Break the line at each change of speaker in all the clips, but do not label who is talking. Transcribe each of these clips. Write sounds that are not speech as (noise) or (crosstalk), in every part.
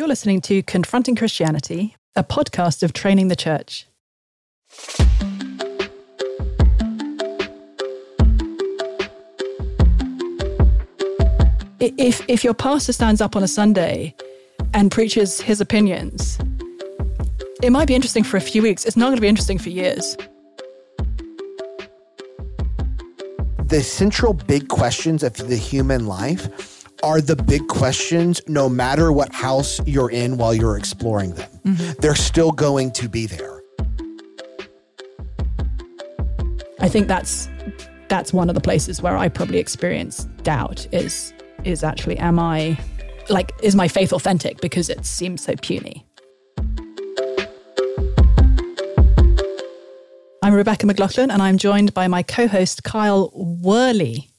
You're listening to Confronting Christianity, a podcast of Training the Church. If, if your pastor stands up on a Sunday and preaches his opinions, it might be interesting for a few weeks. It's not going to be interesting for years.
The central big questions of the human life are the big questions no matter what house you're in while you're exploring them. Mm-hmm. They're still going to be there.
I think that's that's one of the places where I probably experience doubt is is actually am I like is my faith authentic because it seems so puny. I'm Rebecca McLaughlin and I'm joined by my co-host Kyle Worley.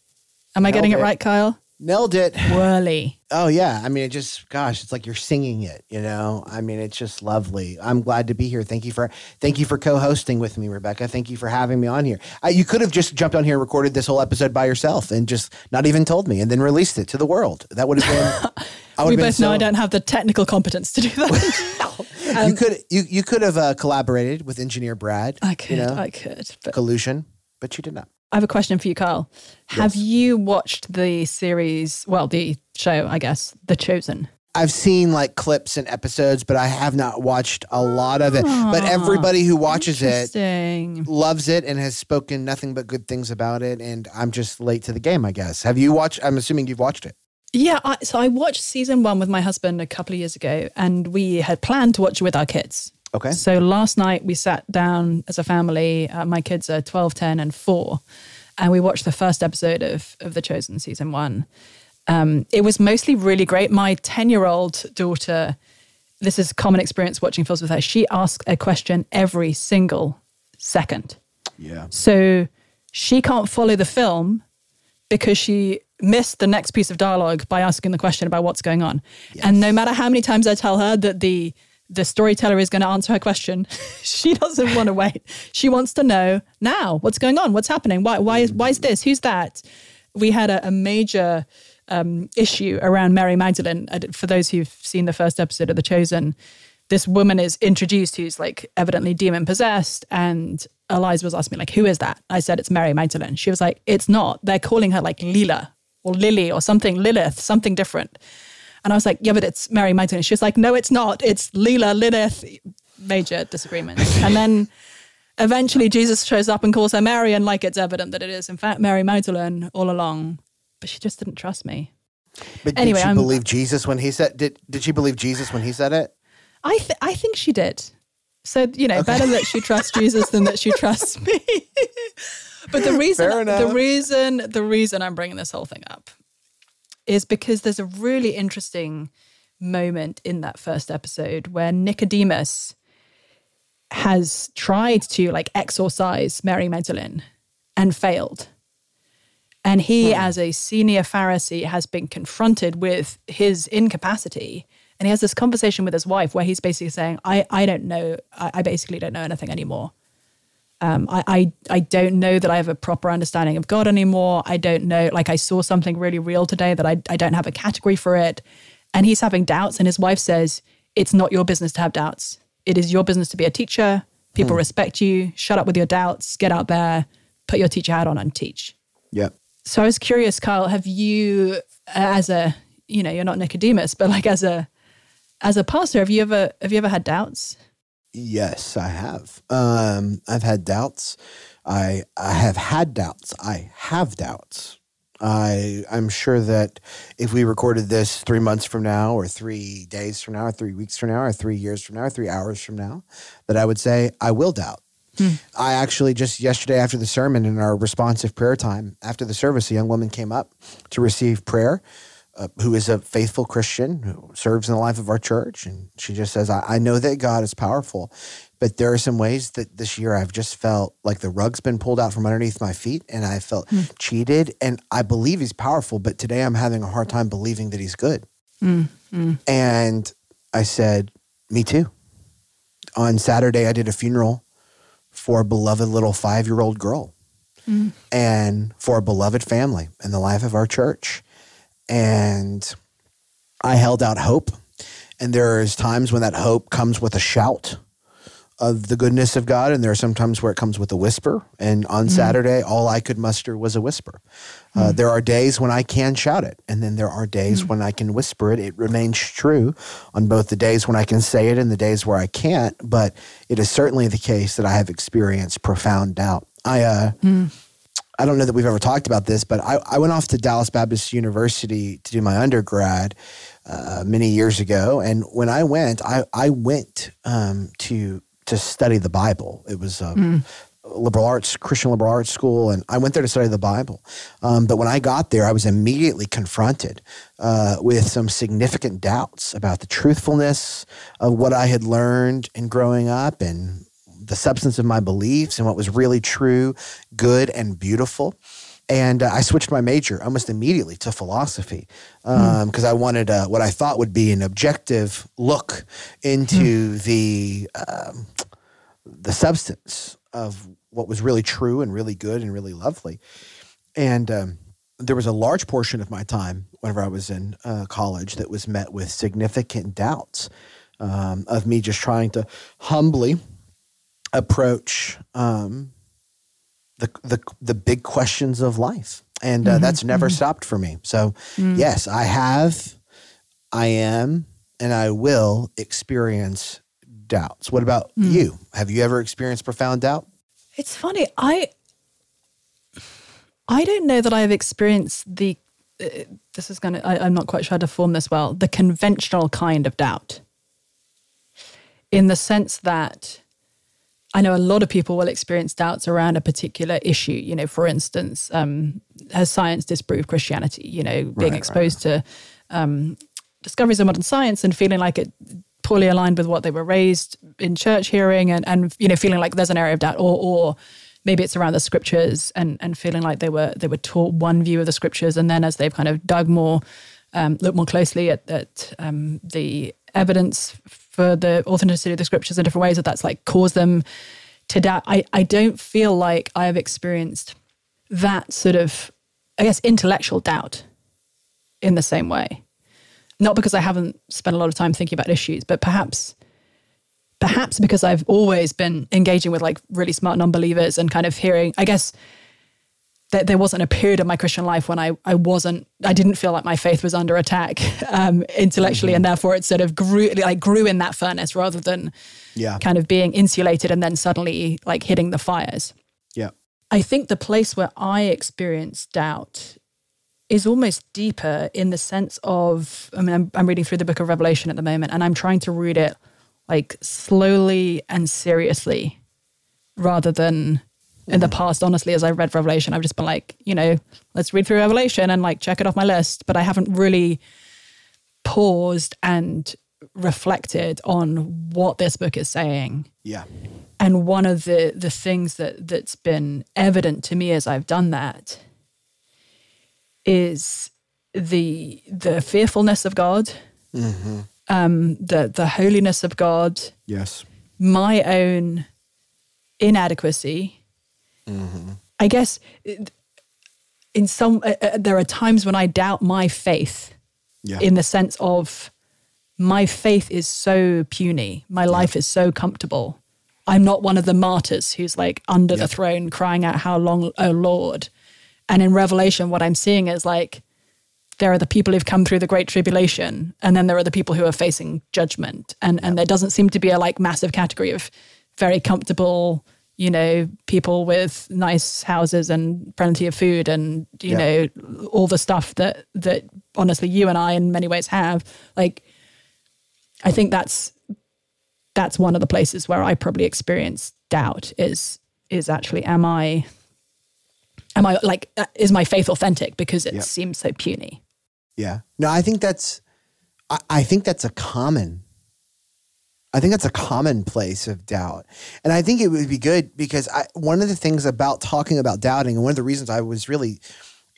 Am I getting it right, Kyle?
Nailed it.
Worley.
Oh yeah. I mean, it just gosh, it's like you're singing it, you know? I mean, it's just lovely. I'm glad to be here. Thank you for thank you for co-hosting with me, Rebecca. Thank you for having me on here. I, you could have just jumped on here and recorded this whole episode by yourself and just not even told me and then released it to the world. That would have been (laughs)
We both so, know I don't have the technical competence to do that. (laughs)
um, you could you you could have uh, collaborated with engineer Brad.
I could.
You know,
I could.
But collusion, but you did not.
I have a question for you. Yes. Have you watched the series, well, the show, I guess, The Chosen?
I've seen like clips and episodes, but I have not watched a lot of it. but ah, everybody who watches it loves it and has spoken nothing but good things about it. And I'm just late to the game, I guess. Have you watched? I'm assuming you've watched it.
Yeah, I, so I watched season one with my husband a couple of years ago, and we had planned to watch it with our kids.
Okay.
So last night we sat down as a family. Uh, my kids are 12, 10, and 4. And we watched the first episode of, of The Chosen season one. Um, it was mostly really great. My 10 year old daughter, this is common experience watching films with her, she asks a question every single second.
Yeah.
So she can't follow the film because she missed the next piece of dialogue by asking the question about what's going on. Yes. And no matter how many times I tell her that the the storyteller is going to answer her question. (laughs) she doesn't want to (laughs) wait. She wants to know now what's going on, what's happening, why, why is why is this, who's that? We had a, a major um, issue around Mary Magdalene. For those who've seen the first episode of The Chosen, this woman is introduced who's like evidently demon possessed, and Eliza was asking me like, "Who is that?" I said, "It's Mary Magdalene." She was like, "It's not. They're calling her like Lila or Lily or something, Lilith, something different." And I was like, yeah, but it's Mary Magdalene. She was like, no, it's not. It's Leela, Lilith. Major disagreement. (laughs) and then eventually Jesus shows up and calls her Mary, and like it's evident that it is, in fact, Mary Magdalene all along. But she just didn't trust me.
But anyway, did she I'm, believe Jesus when he said? Did Did she believe Jesus when he said it?
I th- I think she did. So you know, okay. better that she trusts Jesus than that she (laughs) trusts me. (laughs) but the reason, the reason, the reason I'm bringing this whole thing up is because there's a really interesting moment in that first episode where Nicodemus has tried to like exorcise Mary Magdalene and failed. And he, hmm. as a senior Pharisee, has been confronted with his incapacity. And he has this conversation with his wife where he's basically saying, I, I don't know, I, I basically don't know anything anymore. Um, I, I I don't know that I have a proper understanding of God anymore. I don't know, like I saw something really real today that I, I don't have a category for it. And he's having doubts, and his wife says, It's not your business to have doubts. It is your business to be a teacher. People hmm. respect you. Shut up with your doubts. Get out there, put your teacher hat on and teach.
Yeah.
So I was curious, Kyle, have you as a you know, you're not Nicodemus, but like as a as a pastor, have you ever have you ever had doubts?
Yes, I have. Um, I've had doubts. I I have had doubts. I have doubts. I I'm sure that if we recorded this three months from now, or three days from now, or three weeks from now, or three years from now, or three hours from now, that I would say I will doubt. Hmm. I actually just yesterday after the sermon in our responsive prayer time after the service, a young woman came up to receive prayer uh, who is a faithful Christian who serves in the life of our church. And she just says, I, I know that God is powerful, but there are some ways that this year I've just felt like the rug's been pulled out from underneath my feet and I felt mm. cheated. And I believe he's powerful, but today I'm having a hard time believing that he's good. Mm. Mm. And I said, Me too. On Saturday, I did a funeral for a beloved little five year old girl mm. and for a beloved family in the life of our church. And I held out hope And there's times when that hope comes with a shout of the goodness of God, and there are some times where it comes with a whisper. And on mm. Saturday, all I could muster was a whisper. Uh, mm. there are days when I can shout it, and then there are days mm. when I can whisper it. It remains true on both the days when I can say it and the days where I can't. But it is certainly the case that I have experienced profound doubt. I uh, mm. I don't know that we've ever talked about this, but I, I went off to Dallas Baptist University to do my undergrad uh, many years ago, and when I went, I I went um, to to study the Bible. It was a mm. liberal arts, Christian liberal arts school, and I went there to study the Bible. Um, but when I got there, I was immediately confronted uh, with some significant doubts about the truthfulness of what I had learned in growing up and the substance of my beliefs and what was really true, good, and beautiful. And uh, I switched my major almost immediately to philosophy because um, mm. I wanted a, what I thought would be an objective look into mm. the um, the substance of what was really true and really good and really lovely. And um, there was a large portion of my time whenever I was in uh, college that was met with significant doubts um, of me just trying to humbly approach um, the, the the big questions of life, and uh, mm-hmm. that's never mm-hmm. stopped for me. So, mm. yes, I have, I am, and I will experience doubts. What about mm. you? Have you ever experienced profound doubt?
It's funny. I I don't know that I've experienced the. Uh, this is going to. I'm not quite sure how to form this well. The conventional kind of doubt, in the sense that I know a lot of people will experience doubts around a particular issue. You know, for instance, um, has science disproved Christianity? You know, being right, exposed right. to um, discoveries of modern science and feeling like it poorly aligned with what they were raised in church hearing, and and you know, feeling like there's an area of doubt, or or maybe it's around the scriptures and and feeling like they were they were taught one view of the scriptures, and then as they've kind of dug more, um, looked more closely at, at um, the evidence for the authenticity of the scriptures in different ways that that's like caused them to doubt. I, I don't feel like I have experienced that sort of, I guess, intellectual doubt in the same way. Not because I haven't spent a lot of time thinking about issues, but perhaps perhaps because I've always been engaging with like really smart non-believers and kind of hearing, I guess, that there wasn't a period of my Christian life when I, I wasn't, I didn't feel like my faith was under attack (laughs) um, intellectually. Mm-hmm. And therefore it sort of grew, like grew in that furnace rather than yeah. kind of being insulated and then suddenly like hitting the fires.
Yeah.
I think the place where I experience doubt is almost deeper in the sense of, I mean, I'm, I'm reading through the book of Revelation at the moment and I'm trying to read it like slowly and seriously rather than in the past, honestly, as I've read Revelation, I've just been like, you know, let's read through Revelation and like check it off my list. But I haven't really paused and reflected on what this book is saying.
Yeah.
And one of the the things that that's been evident to me as I've done that is the the fearfulness of God, mm-hmm. um, the the holiness of God.
Yes.
My own inadequacy Mm-hmm. I guess in some uh, uh, there are times when I doubt my faith, yeah. in the sense of my faith is so puny, my life is so comfortable. I'm not one of the martyrs who's like under the throne crying out, "How long, oh Lord?" And in Revelation, what I'm seeing is like there are the people who've come through the great tribulation, and then there are the people who are facing judgment, and and there doesn't seem to be a like massive category of very comfortable you know, people with nice houses and plenty of food and, you yeah. know, all the stuff that that honestly you and I in many ways have. Like I think that's that's one of the places where I probably experience doubt is is actually am I am I like uh, is my faith authentic because it seems so puny.
Yeah. No, I think that's I, I think that's a common I think that's a common place of doubt. And I think it would be good because I, one of the things about talking about doubting, and one of the reasons I was really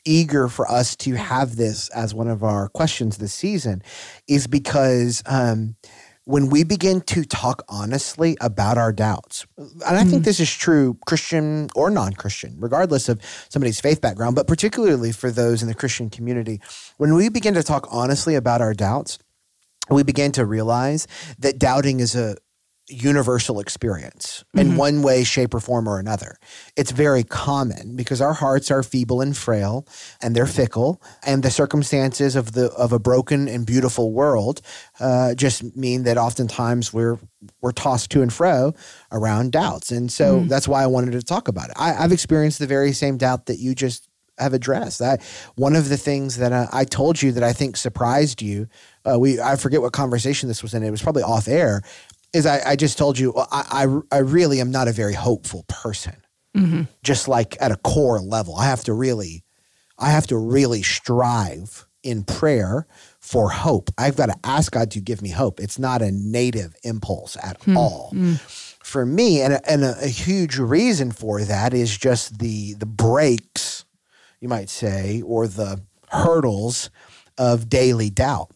eager for us to have this as one of our questions this season is because um, when we begin to talk honestly about our doubts, and I mm think this is true, Christian or non Christian, regardless of somebody's faith background, but particularly for those in the Christian community, when we begin to talk honestly about our doubts, we began to realize that doubting is a universal experience in mm-hmm. one way, shape, or form or another. It's very common because our hearts are feeble and frail and they're fickle, and the circumstances of the of a broken and beautiful world uh, just mean that oftentimes we're we're tossed to and fro around doubts. And so mm. that's why I wanted to talk about it. I, I've experienced the very same doubt that you just have addressed. I, one of the things that I, I told you that I think surprised you, uh, we I forget what conversation this was in. It was probably off air, is I, I just told you I, I, I really am not a very hopeful person. Mm-hmm. Just like at a core level, I have to really, I have to really strive in prayer for hope. I've got to ask God to give me hope. It's not a native impulse at mm-hmm. all. Mm. For me, and, a, and a huge reason for that is just the the breaks, you might say, or the hurdles of daily doubt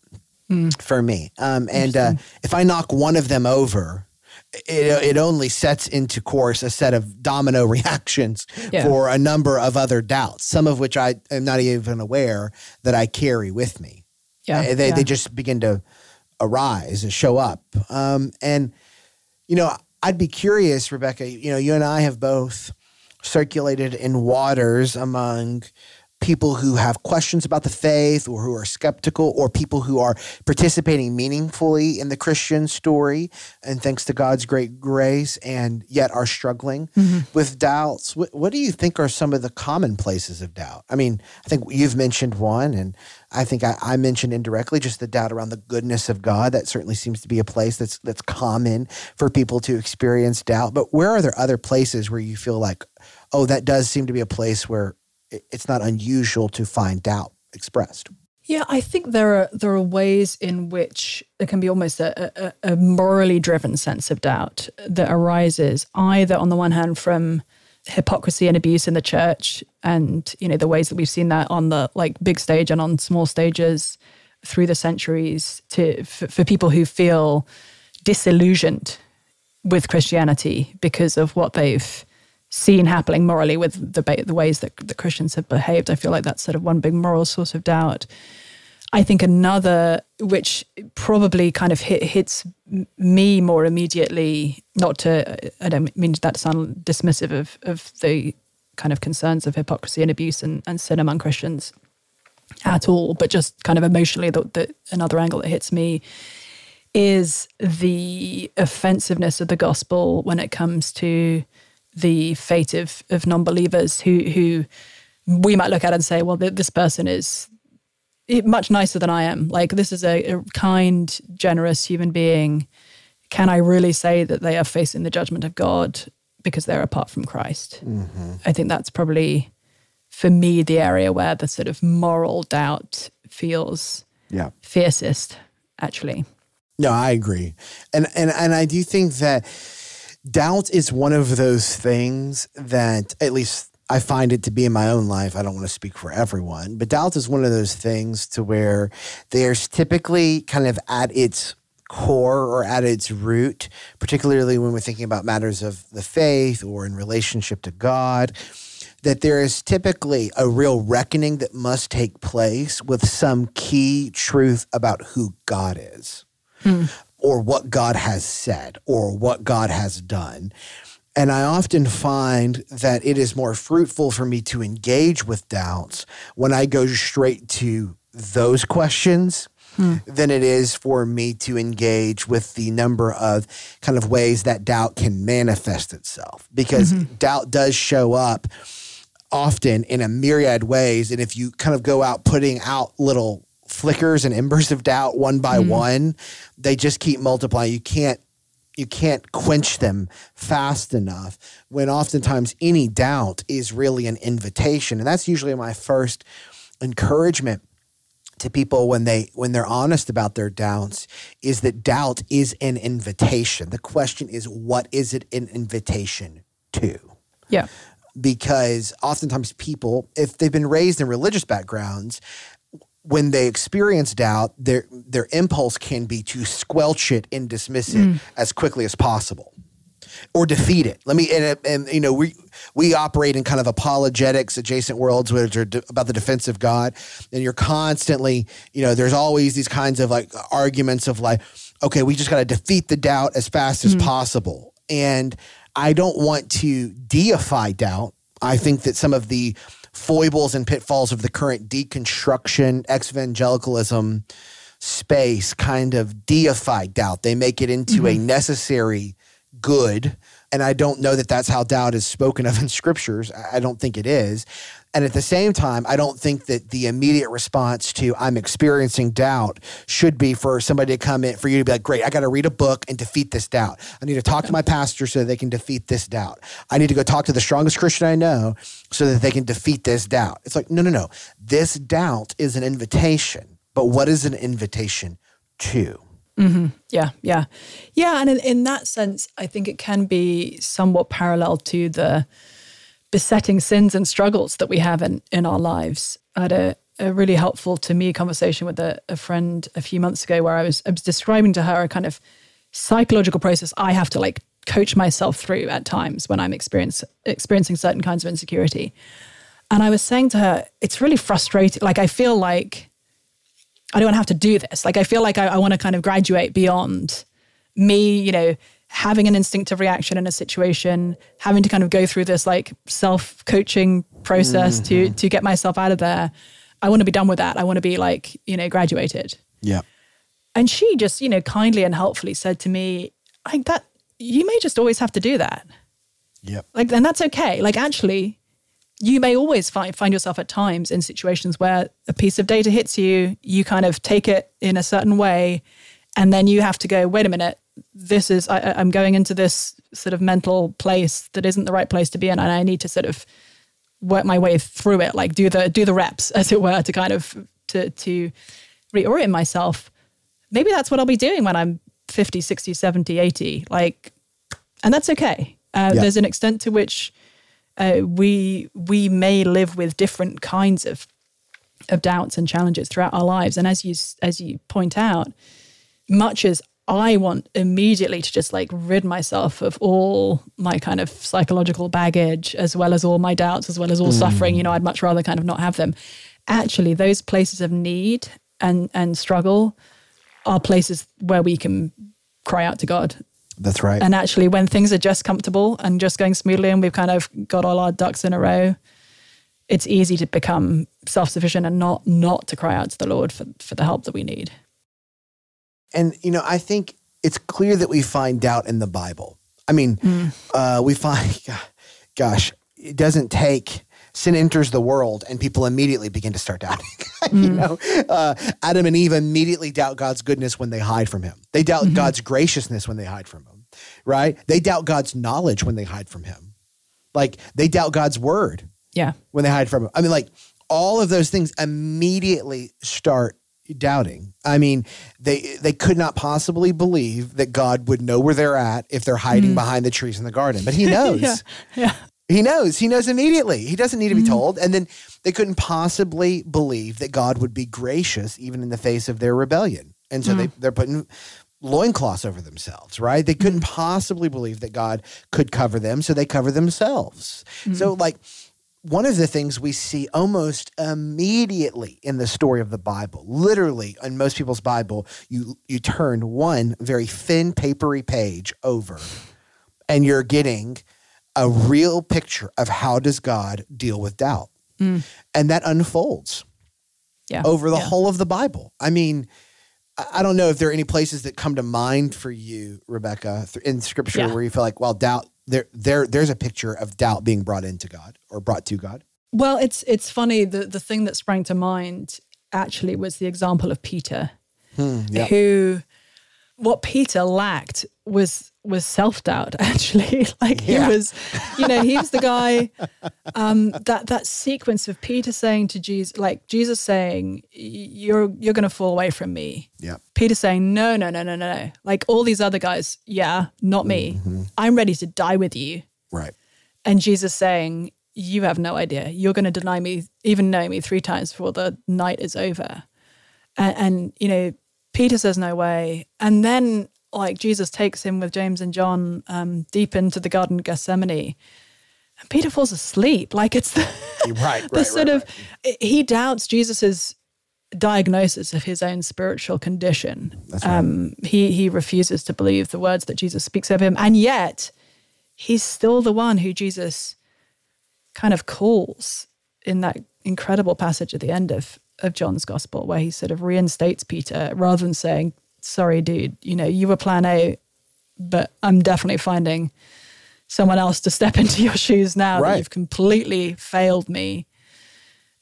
mm. for me. Um, and uh, if I knock one of them over, it, it only sets into course a set of domino (laughs) reactions yeah. for a number of other doubts, some of which I am not even aware that I carry with me. Yeah, uh, they, yeah. they just begin to arise and show up. Um, and, you know, I'd be curious, Rebecca, you know, you and I have both circulated in waters among people who have questions about the faith or who are skeptical or people who are participating meaningfully in the Christian story and thanks to God's great grace and yet are struggling mm-hmm. with doubts. What, what, do you think are some of the common places of doubt? I mean, I think you've mentioned one and I think I, I mentioned indirectly just the doubt around the goodness of God. That certainly seems to be a place that's that's common for people to experience doubt. But where are there other places where you feel like, oh, that does seem to be a place where it's not unusual to find doubt expressed.
Yeah, I think there are there are ways in which there can be almost a, a, a, morally driven sense of doubt that arises either on the one hand from hypocrisy and abuse in the church, and you know the ways that we've seen that on the like big stage and on small stages through the centuries to for, for people who feel disillusioned with Christianity because of what they've seen happening morally with the the ways that the Christians have behaved. I feel like that's sort of one big moral source of doubt. I think another, which probably kind of hit, hits me more immediately, not to, I don't mean that to sound dismissive of, of the kind of concerns of hypocrisy and abuse and, and sin among Christians at all, but just kind of emotionally, the, the, another angle that hits me is the offensiveness of the gospel when it comes to the fate of of non-believers who who we might look at and say, well, this person is much nicer than I am. Like this is a, a kind, generous human being. Can I really say that they are facing the judgment of God because they're apart from Christ? Mm-hmm. I think that's probably for me the area where the sort of moral doubt feels yeah. fiercest actually
no i agree and and and i do think that doubt is one of those things that at least I find it to be in my own life. I don't want to speak for everyone, but doubt is one of those things to where there's typically kind of at its core or at its root, particularly when we're thinking about matters of the faith or in relationship to God, that there is typically a real reckoning that must take place with some key truth about who God is. Hmm or what God has said or what God has done. And I often find that it is more fruitful for me to engage with doubts when I go straight to those questions hmm. than it is for me to engage with the number of kind of ways that doubt can manifest itself. Because mm-hmm. doubt does show up often in a myriad ways. And if you kind of go out putting out little flickers and embers of doubt one by mm. one, they just keep multiplying. You can't you can't quench them fast enough when oftentimes any doubt is really an invitation. And that's usually my first encouragement to people when they when they're honest about their doubts is that doubt is an invitation. The question is what is it an invitation to?
Yeah.
Because oftentimes people, if they've been raised in religious backgrounds, when they experience doubt, their their impulse can be to squelch it and dismiss it mm. as quickly as possible. or defeat it. Let me and, and you know we we operate in kind of apologetics adjacent worlds which are de- about the defense of God, and you're constantly you know there's always these kinds of like arguments of like okay we just got to defeat the doubt as fast as mm. possible, and I don't want to deify doubt. I think that some of the foibles and pitfalls of the current deconstruction evangelicalism space kind of deify doubt. They make it into mm-hmm. a necessary good. And I don't know that that's how doubt is spoken of (laughs) in scriptures. I don't think it is. And at the same time, I don't think that the immediate response to I'm experiencing doubt should be for somebody to come in, for you to be like, great, I got to read a book and defeat this doubt. I need to talk to my pastor so they can defeat this doubt. I need to go talk to the strongest Christian I know so that they can defeat this doubt. It's like, no, no, no. This doubt is an invitation. But what is an invitation to?
Mm-hmm. Yeah, yeah, yeah. And in, in that sense, I think it can be somewhat parallel to the besetting sins and struggles that we have in, in our lives. I had a, a really helpful to me conversation with a, a friend a few months ago where I was, I was describing to her a kind of psychological process I have to like coach myself through at times when I'm experience, experiencing certain kinds of insecurity. And I was saying to her, it's really frustrating. Like, I feel like I don't have to do this. Like I feel like I, I want to kind of graduate beyond me, you know, having an instinctive reaction in a situation, having to kind of go through this like self-coaching process mm-hmm. to to get myself out of there. I want to be done with that. I want to be like, you know, graduated.
Yeah.
And she just, you know, kindly and helpfully said to me, like that you may just always have to do that.
Yeah.
Like and that's okay. Like actually you may always find, find yourself at times in situations where a piece of data hits you, you kind of take it in a certain way, and then you have to go, wait a minute, this is, I, I'm going into this sort of mental place that isn't the right place to be in, and I need to sort of work my way through it, like do the do the reps, (laughs) as it were, to kind of to to reorient myself. Maybe that's what I'll be doing when I'm 50, 60, 70, 80. Like, and that's okay. Uh, yeah. There's an extent to which uh, we we may live with different kinds of of doubts and challenges throughout our lives. And as you as you point out, much as I want immediately to just like rid myself of all my kind of psychological baggage, as well as all my doubts, as well as all mm. suffering. You know, I'd much rather kind of not have them. Actually, those places of need and and struggle are places where we can cry out to God
that's right.
And actually, when things are just comfortable and just going smoothly, and we've kind of got all our ducks in a row, it's easy to become self-sufficient and not not to cry out to the Lord for for the help that we need.
And you know, I think it's clear that we find doubt in the Bible. I mean, mm. uh, we find, (laughs) gosh, it doesn't take sin enters the world and people immediately begin to start doubting. (laughs) Mm. you know, uh, Adam and Eve immediately doubt God's goodness when they hide from Him. They doubt mm-hmm. God's graciousness when they hide from Him. Right? They doubt God's knowledge when they hide from Him. Like they doubt God's word.
Yeah.
When they hide from Him. I mean, like all of those things immediately start doubting. I mean, they they could not possibly believe that God would know where they're at if they're hiding mm. behind the trees in the garden. But he (laughs) knows.
yeah. yeah.
He knows. He knows immediately. He doesn't need to be mm-hmm. told. And then they couldn't possibly believe that God would be gracious even in the face of their rebellion. And so mm. they, they're putting loincloths over themselves, right? They couldn't mm. possibly believe that God could cover them, so they cover themselves. So, like, one of the things we see almost immediately in the story of the Bible, literally in most people's Bible, you you turn one very thin papery page over and you're getting a real picture of how does God deal with doubt. Mm. And that unfolds yeah. over the yeah. whole of the Bible. I mean, I don't know if there are any places that come to mind for you, Rebecca, in scripture yeah. where you feel like, well, doubt there there there's a picture of doubt being brought into God or brought to God.
Well, it's it's funny. The the thing that sprang to mind actually was the example of Peter, hmm, yeah. who what Peter lacked was was self doubt. (laughs) Actually, (laughs) like he yeah. was, you know, he was the guy. Um, that that sequence of Peter saying to Jesus, like Jesus saying, "You're you're going to fall away from me."
Yeah.
Peter saying, "No, no, no, no, no." Like all these other guys, yeah, not me. Mm-hmm. I'm ready to die with you.
Right.
And Jesus saying, "You have no idea. You're going to deny me, even knowing me, three times before the night is over." And, and you know, Peter says, No way. And then like Jesus takes him with James and John um, deep into the Garden of Gethsemane, and Peter falls asleep. Like it's the,
right, (laughs)
the
right,
sort
right,
of he doubts Jesus's diagnosis of his own spiritual condition. Um, he he refuses to believe the words that Jesus speaks of him, and yet he's still the one who Jesus kind of calls in that incredible passage at the end of of John's gospel, where he sort of reinstates Peter rather than saying, "Sorry, dude, you know you were Plan A, but I'm definitely finding." Someone else to step (laughs) into your shoes now
Right.
that you've completely failed me,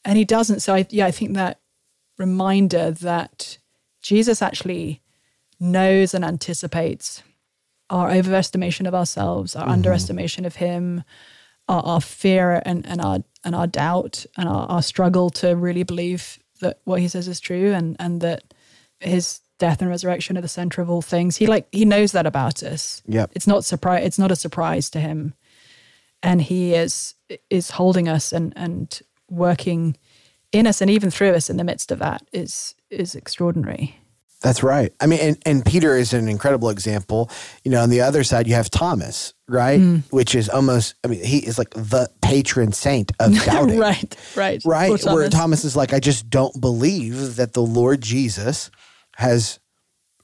and he doesn't. So I, yeah, I think that reminder that Jesus actually knows and anticipates our overestimation of ourselves, our mm-hmm. underestimation of Him, our, our fear and, and our and our doubt and our, our struggle to really believe that what He says is true and and that His death and resurrection are the center of all things. He like He knows that about us.
Yep.
it's not surprise. It's not a surprise to Him, and He is is holding us and and working in us and even through us in the midst of that is is extraordinary.
That's right. I mean, and, and Peter is an incredible example. You know, on the other side, you have Thomas, right? Hmm. Which is almost, I mean, he is like the patron saint of (laughs) doubting.
right, right,
Right.
Poor
Where
Thomas.
Thomas is like, I just don't believe that the Lord Jesus has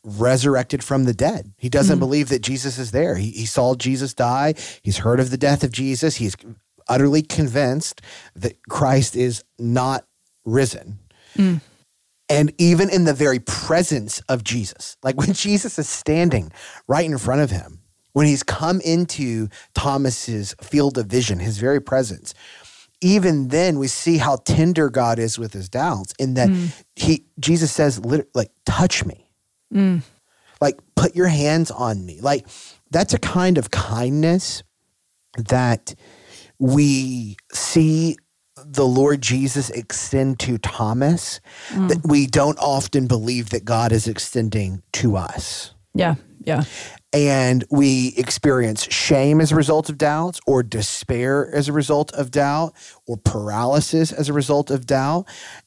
resurrected from the dead. He doesn't hmm. believe that Jesus is there. He, he saw Jesus die. He's heard of the death of Jesus. He's utterly convinced that Christ is not risen. Hmm. And even in the very presence of Jesus, like when (laughs) Jesus is standing right in front of him, when he's come into Thomas's field of vision, his very presence, even then we see how tender God is with his doubts in that mm. he Jesus says like touch me. Mm. Like put your hands on me. Like that's a kind of kindness that we see the Lord Jesus extend to Thomas mm. that we don't often believe that God is extending to us.
yeah, yeah,
And we experience shame as a result of doubts, or despair as a result of doubt, or paralysis as a result of doubt.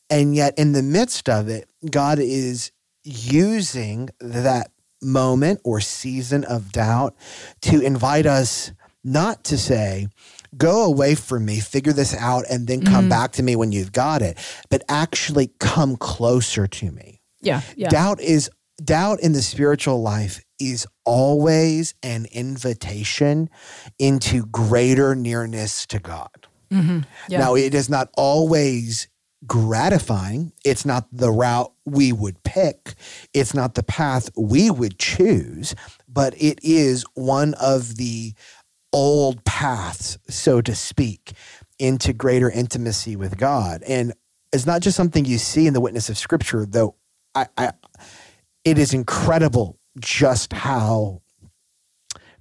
And yet, in the midst of it, God is using that moment or season of doubt to invite us not to say, go away from me, figure this out, and then come mm-hmm. back to me when you've got it, but actually come closer to me.
yeah, yeah.
Doubt is doubt in the spiritual life is always an invitation into greater nearness to God. Mm-hmm.
yeah.
Now, it is not always gratifying. It's not the route we would pick. It's not the path we would choose, but it is one of the old paths, so to speak, into greater intimacy with God. And it's not just something you see in the witness of Scripture, though. I, I it is incredible just how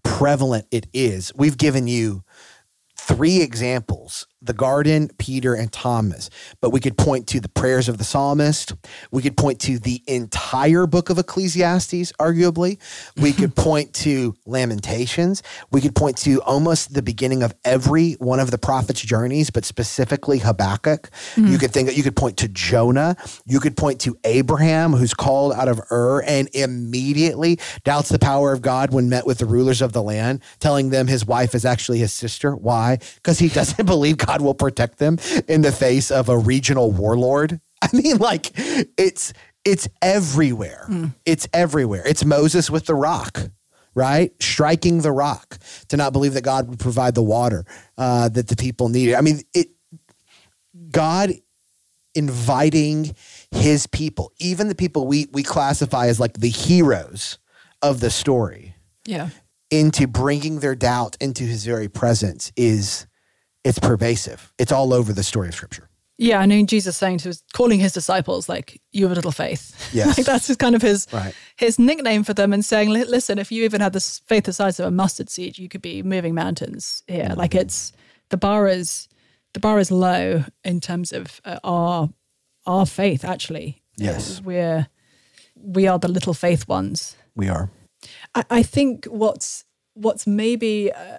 prevalent it is. We've given you three examples the garden, Peter, and Thomas. But we could point to the prayers of the psalmist. We could point to the entire book of Ecclesiastes, arguably. We could (laughs) point to Lamentations. We could point to almost the beginning of every one of the prophet's journeys, but specifically Habakkuk. Hmm. You could think you could point to Jonah. You could point to Abraham, who's called out of Ur and immediately doubts the power of God when met with the rulers of the land, telling them his wife is actually his sister. Why? Because he (laughs) doesn't believe God will protect them in the face of a regional warlord. (laughs) I mean, like it's it's everywhere. It's everywhere. It's Moses with the rock, right? Striking the rock to not believe that God would provide the water uh, that the people needed. I mean, it God inviting his people, even the people we we classify as like the heroes of the story,
yeah.
into bringing their doubt into his very presence is it's pervasive. It's all over the story of scripture.
Yeah, I mean Jesus saying to his calling his disciples like you have a little faith. (laughs)
Yes.
like that's his kind of his
Right.
his nickname for them and saying, listen, if you even had this faith the size of a mustard seed, you could be moving mountains here.
Mm-hmm.
Like it's the bar is the bar is low in terms of uh, our our faith. Actually,
Yes.
Uh, we're we are the little faith ones.
We are.
I, I think what's what's maybe uh,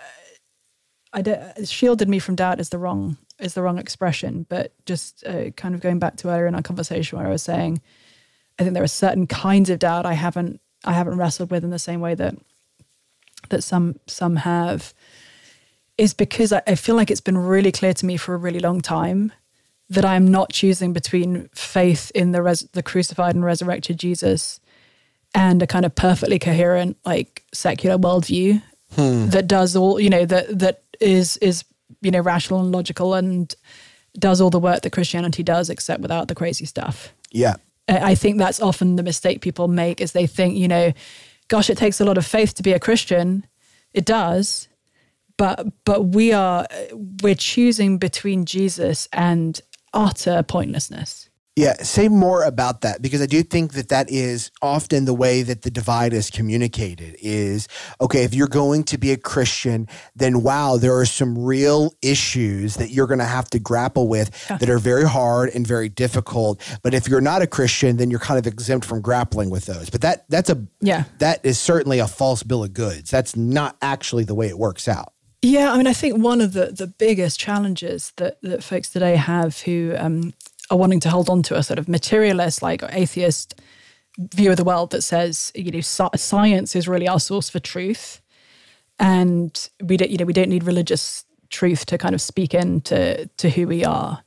I don't, shielded me from doubt is the wrong is the wrong expression, but just uh, kind of going back to earlier in our conversation where I was saying, I think there are certain kinds of doubt I haven't I haven't wrestled with in the same way that that some some have is because I, I feel like it's been really clear to me for a really long time that I am not choosing between faith in the res- the crucified and resurrected Jesus and a kind of perfectly coherent like secular worldview hmm. that does all you know that that is is you know rational and logical and does all the work that Christianity does except without the crazy stuff.
Yeah.
I think that's often the mistake people make is they think, you know, gosh, it takes a lot of faith to be a Christian. It does. But but we are we're choosing between Jesus and utter pointlessness.
Yeah, say more about that because I do think that that is often the way that the divide is communicated is okay, if you're going to be a Christian, then wow, there are some real issues that you're going to have to grapple with that are very hard and very difficult. But if you're not a Christian, then you're kind of exempt from grappling with those. But that that's a
yeah.
that is certainly a false bill of goods. That's not actually the way it works out.
Yeah, I mean, I think one of the, the biggest challenges that, that folks today have who um, are wanting to hold on to a sort of materialist, like atheist view of the world that says, you know, science is really our source for truth, and we don't, you know, we don't need religious truth to kind of speak into to who we are.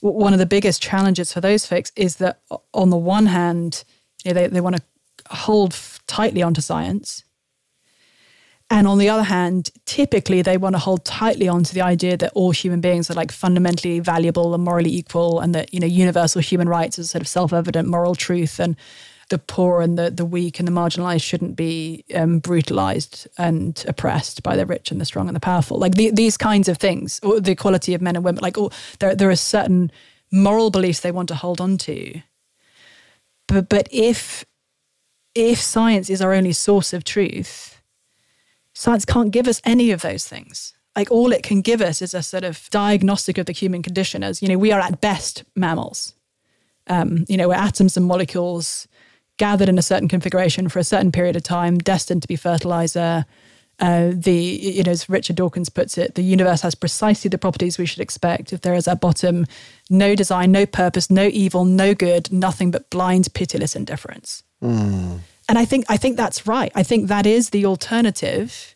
One of the biggest challenges for those folks is that, on the one hand, you know, they they want to hold tightly onto science and on the other hand, typically they want to hold tightly onto the idea that all human beings are like fundamentally valuable and morally equal, and that you know universal human rights is sort of self-evident moral truth, and the poor and the the weak and the marginalized shouldn't be um, brutalized and oppressed by the rich and the strong and the powerful. Like the, these kinds of things, or the equality of men and women. Like oh, there there are certain moral beliefs they want to hold on to. But but if if science is our only source of truth Science can't give us any of those things. Like all it can give us is a sort of diagnostic of the human condition as, you know, we are at best mammals. Um, you know, we're atoms and molecules gathered in a certain configuration for a certain period of time, destined to be fertilizer. Uh, the, you know, as Richard Dawkins puts it, the universe has precisely the properties we should expect. If there is at bottom no design, no purpose, no evil, no good, nothing but blind, pitiless indifference. Mm. And I think I think that's right. I think that is the alternative.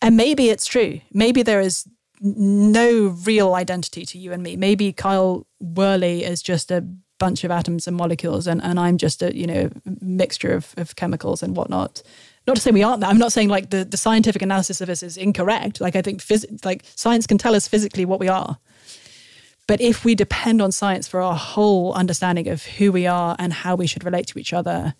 And maybe it's true. Maybe there is no real identity to you and me. Maybe Kyle Worley is just a bunch of atoms and molecules and, and I'm just a, you know, mixture of, of chemicals and whatnot. Not to say we aren't that. I'm not saying like the, the scientific analysis of us is incorrect. Like I think phys- like science can tell us physically what we are. But if we depend on science for our whole understanding of who we are and how we should relate to each other,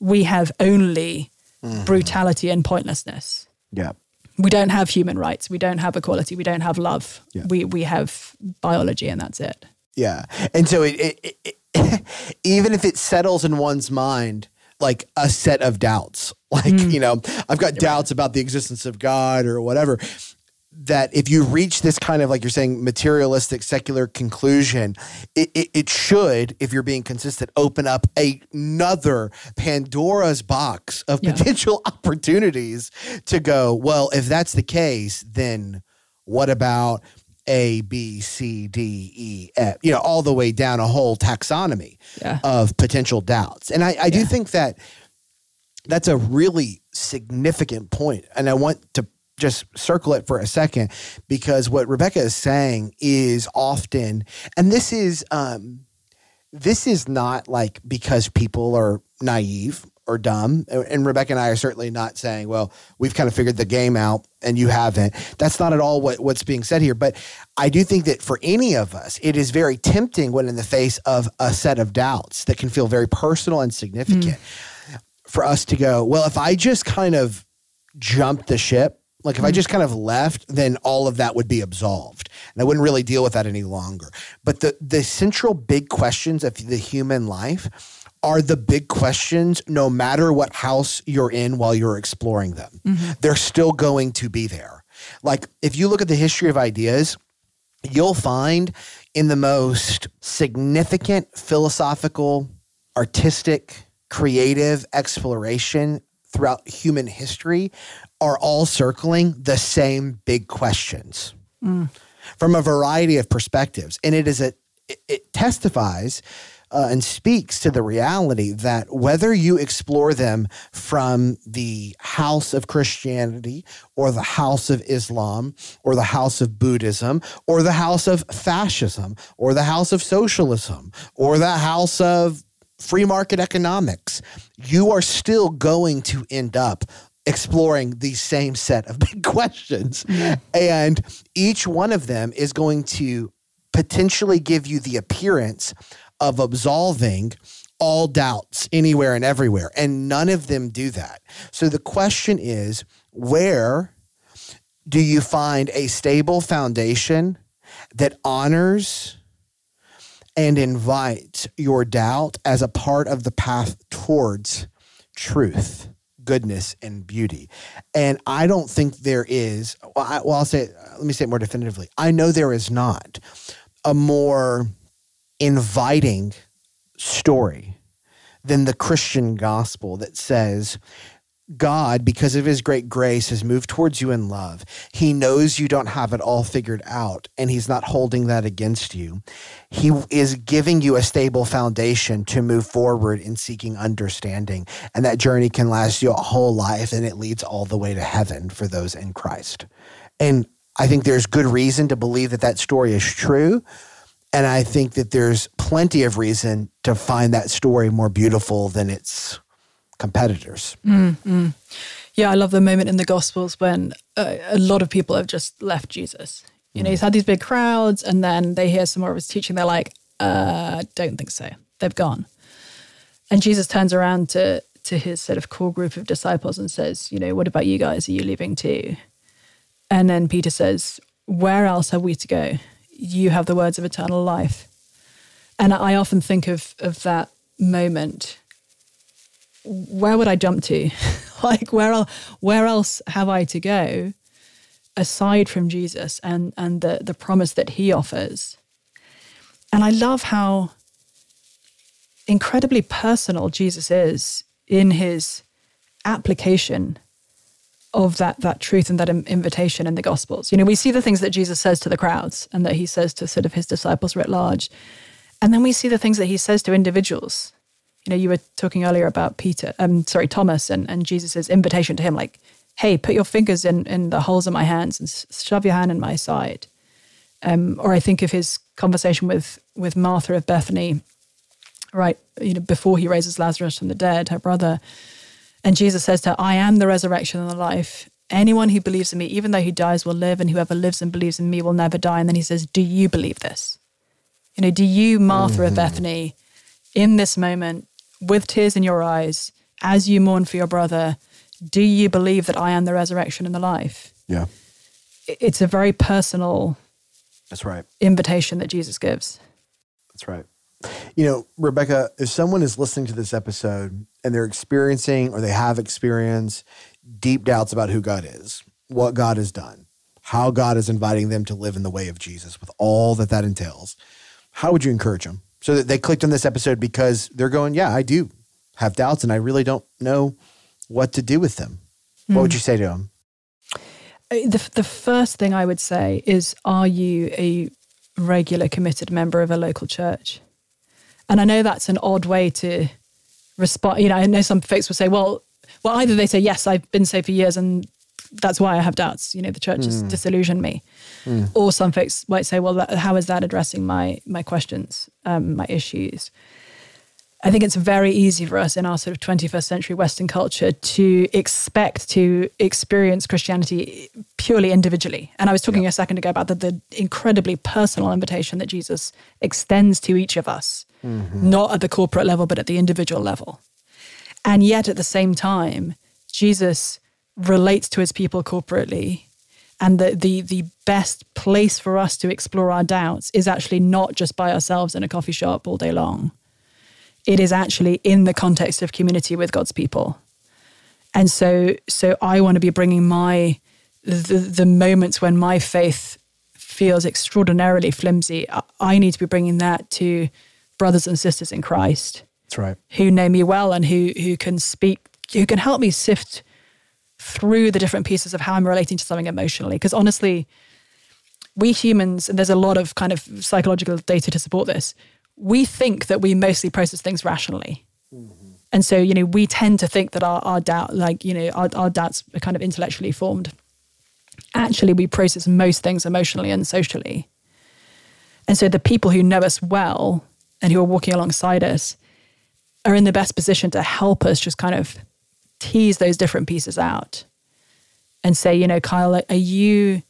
we have only mm-hmm. brutality and pointlessness.
Yeah.
We don't have human rights. We don't have equality. We don't have love. Yeah. We we have biology, and that's it.
Yeah, and so it, it, it, (laughs) even if it settles in one's mind, like a set of doubts, (laughs) like mm. you know, I've got doubts about the existence of God or whatever that if you reach this kind of like you're saying materialistic secular conclusion it, it, it, should if you're being consistent open up another pandora's box of yeah. potential (laughs) opportunities to go well if that's the case then what about a b c d e f you know all the way down a whole taxonomy yeah. of potential doubts and i, I do think that that's a really significant point and i want to just circle it for a second because what Rebecca is saying is often, and this is um, this is not like because people are naive or dumb. And Rebecca and I are certainly not saying, well, we've kind of figured the game out and you haven't. That's not at all what, what's being said here. But I do think that for any of us, it is very tempting when in the face of a set of doubts that can feel very personal and significant mm. for us to go, well, if I just kind of jump the ship like if mm-hmm. I just kind of left, then all of that would be absolved. And I wouldn't really deal with that any longer. But the the central big questions of the human life are the big questions no matter what house you're in while you're exploring them. Mm-hmm. They're still going to be there. Like if you look at the history of ideas, you'll find in the most significant philosophical, artistic, creative exploration throughout human history are all circling the same big questions mm. from a variety of perspectives. And it is a it, it testifies uh, and speaks to the reality that whether you explore them from the house of Christianity or the house of Islam or the house of Buddhism or the house of fascism or the house of socialism or the house of free market economics, you are still going to end up exploring the same set of (laughs) big questions. And each one of them is going to potentially give you the appearance of absolving all doubts anywhere and everywhere. And none of them do that. So the question is where do you find a stable foundation that honors and invites your doubt as a part of the path towards truth? Goodness and beauty. And I don't think there is, well, I, well, I'll say, let me say it more definitively. I know there is not a more inviting story than the Christian gospel that says, God, because of his great grace, has moved towards you in love. He knows you don't have it all figured out, and he's not holding that against you. He is giving you a stable foundation to move forward in seeking understanding. And that journey can last you a whole life, and it leads all the way to heaven for those in Christ. And I think there's good reason to believe that that story is true. And I think that there's plenty of reason to find that story more beautiful than its competitors.
Mm-hmm. Yeah, I love the moment in the Gospels when uh, a lot of people have just left Jesus. You know, he's had these big crowds, and then they hear some more of his teaching. They're like, uh, "Don't think so." They've gone, and Jesus turns around to to his sort of core group of disciples and says, "You know, what about you guys? Are you leaving too?" And then Peter says, "Where else have we to go? You have the words of eternal life." And I often think of of that moment where would I jump to? (laughs) like where else, where else have I to go aside from Jesus and and the the promise that he offers? And I love how incredibly personal Jesus is in his application of that that truth and that invitation in the gospels. You know, we see the things that Jesus says to the crowds and that he says to sort of his disciples writ large. And then we see the things that he says to individuals you know, you were talking earlier about Peter, um, sorry, Thomas and, and Jesus' invitation to him, like, hey, put your fingers in, in the holes of my hands and shove your hand in my side. Um, or I think of his conversation with with Martha of Bethany, right, you know, before he raises Lazarus from the dead, her brother. And Jesus says to her, I am the resurrection and the life. Anyone who believes in me, even though he dies, will live, and whoever lives and believes in me will never die. And then he says, Do you believe this? You know, do you, Martha mm-hmm. of Bethany, in this moment, with tears in your eyes, as you mourn for your brother, do you believe that I am the resurrection and the life?
Yeah.
It's a very personal
That's right.
invitation that Jesus gives.
That's right. You know, Rebecca, if someone is listening to this episode and they're experiencing or they have experienced deep doubts about who God is, what God has done, how God is inviting them to live in the way of Jesus with all that that entails, how would you encourage them? So that they clicked on this episode because they're going, yeah, I do have doubts and I really don't know what to do with them. Mm. What would hmm. you say to them?
Uh, the, the first thing I would say is Are you a regular committed member of a local church? And I know that's an odd way to respond. You know, I know some folks will say, well, well, either they say, yes, I've been saved for years and that's why I have doubts. You know, the church mm. has disillusioned me. Mm. Or some folks might say, well, that, how is that addressing my my questions, um, my issues? I think it's very easy for us in our sort of 21st century Western culture to expect to experience Christianity purely individually. And I was talking yeah. a second ago about the, the, incredibly personal invitation that Jesus extends to each of us, mm-hmm. not at the corporate level, but at the individual level. And yet at the same time, Jesus relates to its people corporately. And the, the the best place for us to explore our doubts is actually not just by ourselves in a coffee shop all day long. It is actually in the context of community with god's people. And so so i want to be bringing my the, the moments when my faith feels extraordinarily flimsy i need to be bringing that to brothers and sisters in christ
that's right.
who know me well and who who can speak who can help me sift through the different pieces of how I'm relating to something emotionally. Because honestly, we humans, and there's a lot of kind of psychological data to support this, we think that we mostly process things rationally. Mm-hmm. And so, you know, we tend to think that our, our doubt, like, you know, our, our doubts are kind of intellectually formed. Actually, we process most things emotionally and socially. And so the people who know us well and who are walking alongside us are in the best position to help us just kind of tease those different pieces out and say, you know, Kyle, are you,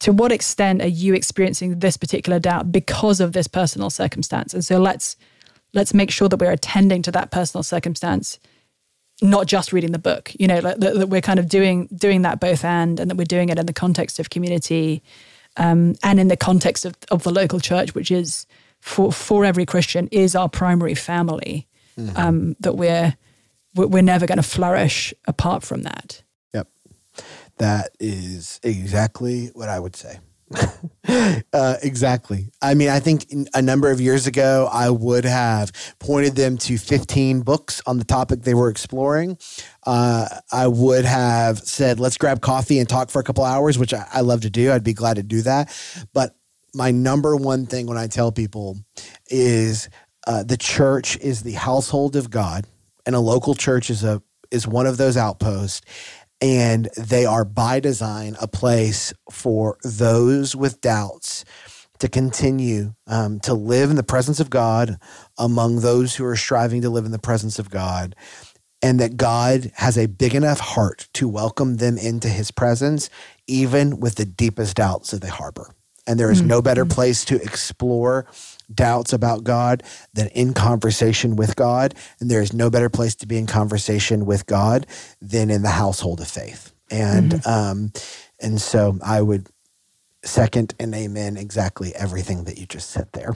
to what extent are you experiencing this particular doubt because of this personal circumstance? And so let's, let's make sure that we're attending to that personal circumstance not just reading the book you know like, that, that, we're kind of doing doing that both and and that we're doing it in the context of community um, and in the context of, of the local church which is for for every christian is our primary family mm-hmm. um, that we're we're never going to flourish apart from that
yep that is exactly what i would say (laughs) uh, exactly. I mean, I think a number of years ago, I would have pointed them to 15 books on the topic they were exploring. Uh, I would have said, let's grab coffee and talk for a couple hours, which I, I love to do. I'd be glad to do that. But my number one thing when I tell people is uh, the church is the household of God, and a local church is a is one of those outposts and they are by design a place for those with doubts to continue um, to live in the presence of God among those who are striving to live in the presence of God. And that God has a big enough heart to welcome them into his presence, even with the deepest doubts that they harbor. And there is mm-hmm. no better place to explore doubts about God than in conversation with God. And there is no better place to be in conversation with God than in the household of faith. And mm-hmm. um, and so I would second and amen exactly everything that you just said there.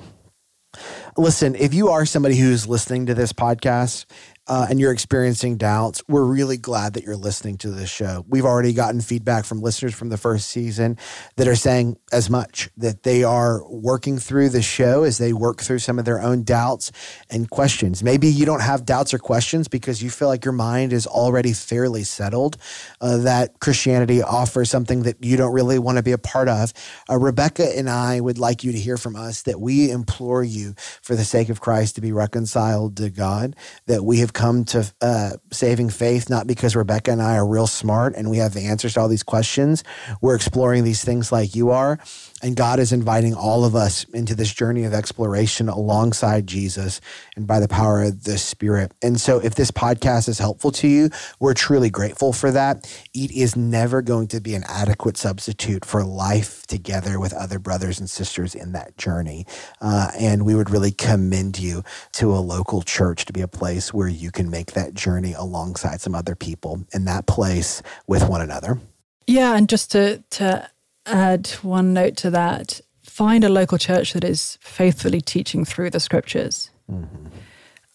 Listen, if you are somebody who's listening to this podcast uh, and you're experiencing doubts, we're really glad that you're listening to this show. We've already gotten feedback from listeners from the first season that are saying as much that they are working through the show as they work through some of their own doubts and questions. Maybe you don't have doubts or questions because you feel like your mind is already fairly settled, uh, that Christianity offers something that you don't really want to be a part of. Uh, Rebecca and I would like you to hear from us that we implore you, for the sake of Christ, to be reconciled to God, that we have come to uh, saving faith not because Rebecca and I are real smart and we have the answers to all these questions. We're exploring these things like you are. And God is inviting all of us into this journey of exploration alongside Jesus and by the power of the Spirit. And so, if this podcast is helpful to you, we're truly grateful for that. It is never going to be an adequate substitute for life together with other brothers and sisters in that journey. Uh, and we would really commend you to a local church to be a place where you can make that journey alongside some other people in that place with one another.
Yeah, and just to to add one note to that find a local church that is faithfully teaching through the scriptures. Mm-hmm.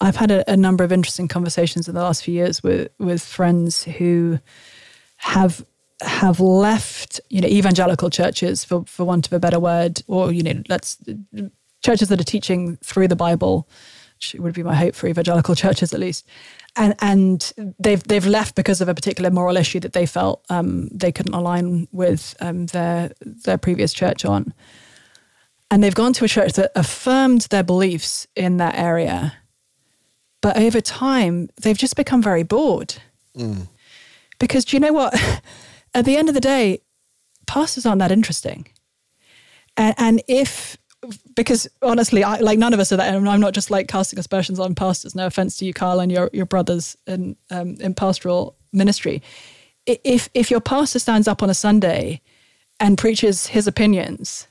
I've had a, a, number of interesting conversations in the last few years with with friends who have have left, you know, evangelical churches for for want of a better word, or you know, let's churches that are teaching through the Bible, which would be my hope for evangelical churches at least, and and they've they've left because of a particular moral issue that they felt um, they couldn't align with um, their their previous church on, and they've gone to a church that affirmed their beliefs in that area, but over time they've just become very bored. Mm. Because do you know what? (laughs) At the end of the day, pastors aren't that interesting, and, and if because honestly, I like none of us are that. And I'm not just like casting aspersions on pastors. No offense to you, Kyle, and your your brothers in um, in pastoral ministry. If if your pastor stands up on a Sunday and preaches his opinions,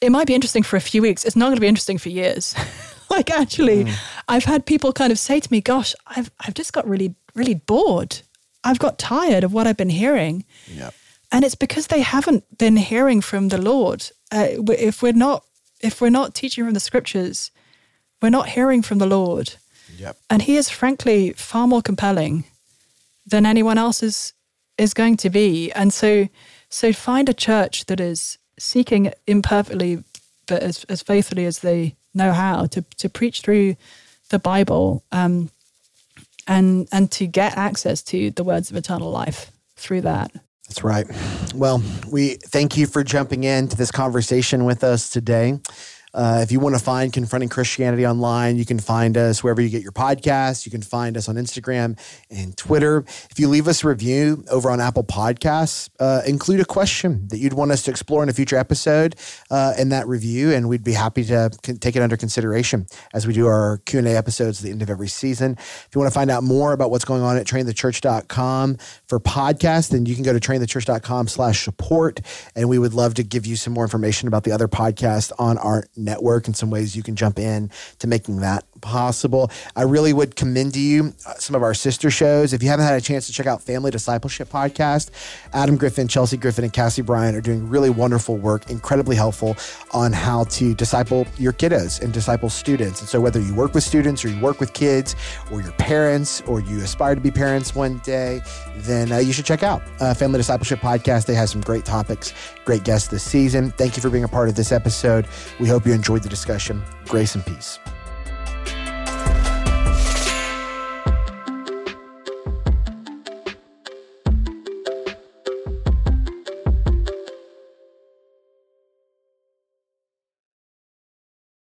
it might be interesting for a few weeks. It's not going to be interesting for years. (laughs) like actually, mm. I've had people kind of say to me, "Gosh, I've I've just got really really bored. I've got tired of what I've been hearing." Yep. And it's because they haven't been hearing from the Lord uh, if we're not if we're not teaching from the scriptures, we're not hearing from the Lord. Yep. And He is frankly far more compelling than anyone else is is going to be. And so so find a church that is seeking imperfectly but as, as faithfully as they know how to to preach through the Bible um, and and to get access to the words of eternal life through that.
That's right. Well, we thank you for jumping into this conversation with us today. Uh, if you want to find Confronting Christianity online, you can find us wherever you get your podcasts. You can find us on Instagram and Twitter. If you leave us a review over on Apple Podcasts, uh, include a question that you'd want us to explore in a future episode uh, in that review, and we'd be happy to take it under consideration as we do our Q&A episodes at the end of every season. If you want to find out more about what's going on at trainthechurch.com for podcasts, then you can go to trainthechurch.com slash support, and we would love to give you some more information about the other podcasts on our network and some ways you can jump in to making that possible. I really would commend to you uh, some of our sister shows. If you haven't had a chance to check out Family Discipleship Podcast, Adam Griffin, Chelsea Griffin, and Cassie Bryan are doing really wonderful work, incredibly helpful on how to disciple your kiddos and disciple students. And so, whether you work with students or you work with kids or your parents or you aspire to be parents one day, then uh, you should check out uh, Family Discipleship Podcast. They have some great topics, great guests this season. Thank you for being a part of this episode. We hope you enjoyed the discussion. Grace and peace.